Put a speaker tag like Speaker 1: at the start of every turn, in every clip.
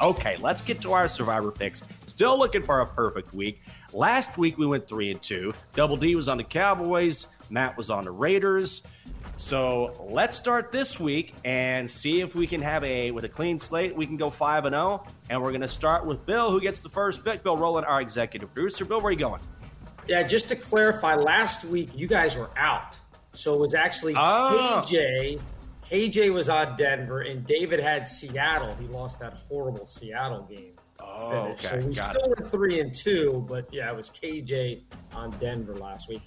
Speaker 1: Okay, let's get to our survivor picks. Still looking for a perfect week. Last week we went three and two. Double D was on the Cowboys. Matt was on the Raiders. So let's start this week and see if we can have a with a clean slate. We can go five and zero, and we're going to start with Bill, who gets the first pick. Bill Rowland, our executive producer. Bill, where are you going?
Speaker 2: Yeah, just to clarify, last week you guys were out, so it was actually ah. oh. KJ. KJ was on Denver, and David had Seattle. He lost that horrible Seattle game.
Speaker 1: Oh, finish. okay.
Speaker 2: So we
Speaker 1: Got
Speaker 2: still
Speaker 1: it.
Speaker 2: were three and two, but yeah, it was KJ on Denver last week.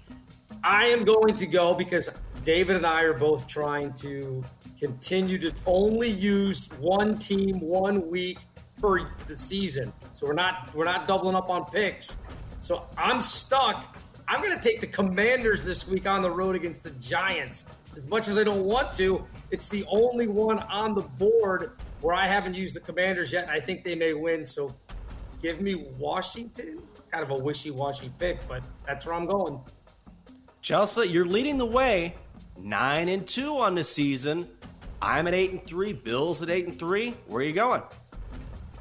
Speaker 2: I am going to go because David and I are both trying to continue to only use one team one week per the season. So we're not we're not doubling up on picks. So I'm stuck. I'm going to take the Commanders this week on the road against the Giants. As much as I don't want to, it's the only one on the board where I haven't used the Commanders yet, and I think they may win. So give me Washington. Kind of a wishy-washy pick, but that's where I'm going.
Speaker 1: Chelsea, you're leading the way, nine and two on the season. I'm at eight and three. Bill's at eight and three. Where are you going?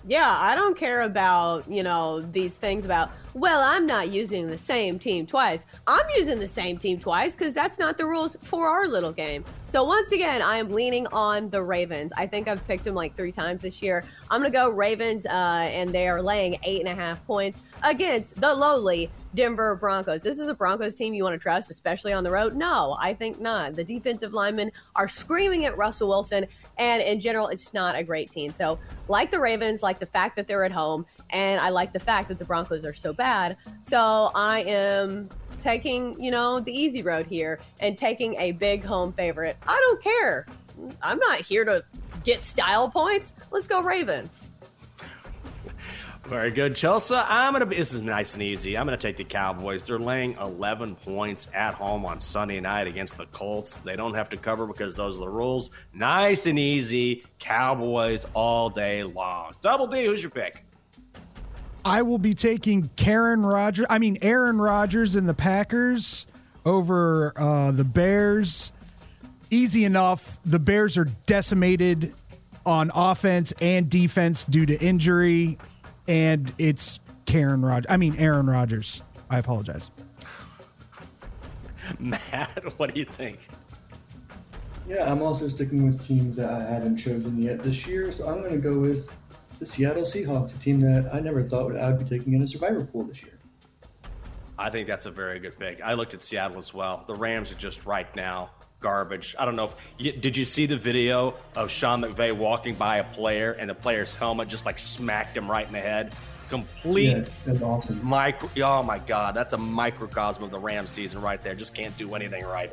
Speaker 3: Yeah, I don't care about, you know, these things about, well, I'm not using the same team twice. I'm using the same team twice because that's not the rules for our little game. So once again, I am leaning on the Ravens. I think I've picked them like three times this year. I'm going to go Ravens, uh, and they are laying eight and a half points against the lowly Denver Broncos. This is a Broncos team you want to trust, especially on the road? No, I think not. The defensive linemen are screaming at Russell Wilson, and in general, it's not a great team. So, like the Ravens, like the fact that they're at home, and I like the fact that the Broncos are so bad. So, I am taking, you know, the easy road here and taking a big home favorite. I don't care. I'm not here to get style points. Let's go Ravens.
Speaker 1: Very good, Chelsea. I'm gonna be. This is nice and easy. I'm gonna take the Cowboys. They're laying 11 points at home on Sunday night against the Colts. They don't have to cover because those are the rules. Nice and easy. Cowboys all day long. Double D. Who's your pick?
Speaker 4: I will be taking Karen Rodgers. I mean Aaron Rodgers and the Packers over uh, the Bears. Easy enough. The Bears are decimated on offense and defense due to injury and it's Karen Rogers. I mean Aaron Rodgers. I apologize.
Speaker 1: Matt, what do you think?
Speaker 5: Yeah, I'm also sticking with teams that I haven't chosen yet this year, so I'm going to go with the Seattle Seahawks, a team that I never thought would I would be taking in a survivor pool this year.
Speaker 1: I think that's a very good pick. I looked at Seattle as well. The Rams are just right now garbage. I don't know if did you see the video of Sean McVay walking by a player and the player's helmet just like smacked him right in the head. Complete
Speaker 5: yeah, that's awesome.
Speaker 1: Micro, oh my god, that's a microcosm of the Ram season right there. Just can't do anything right.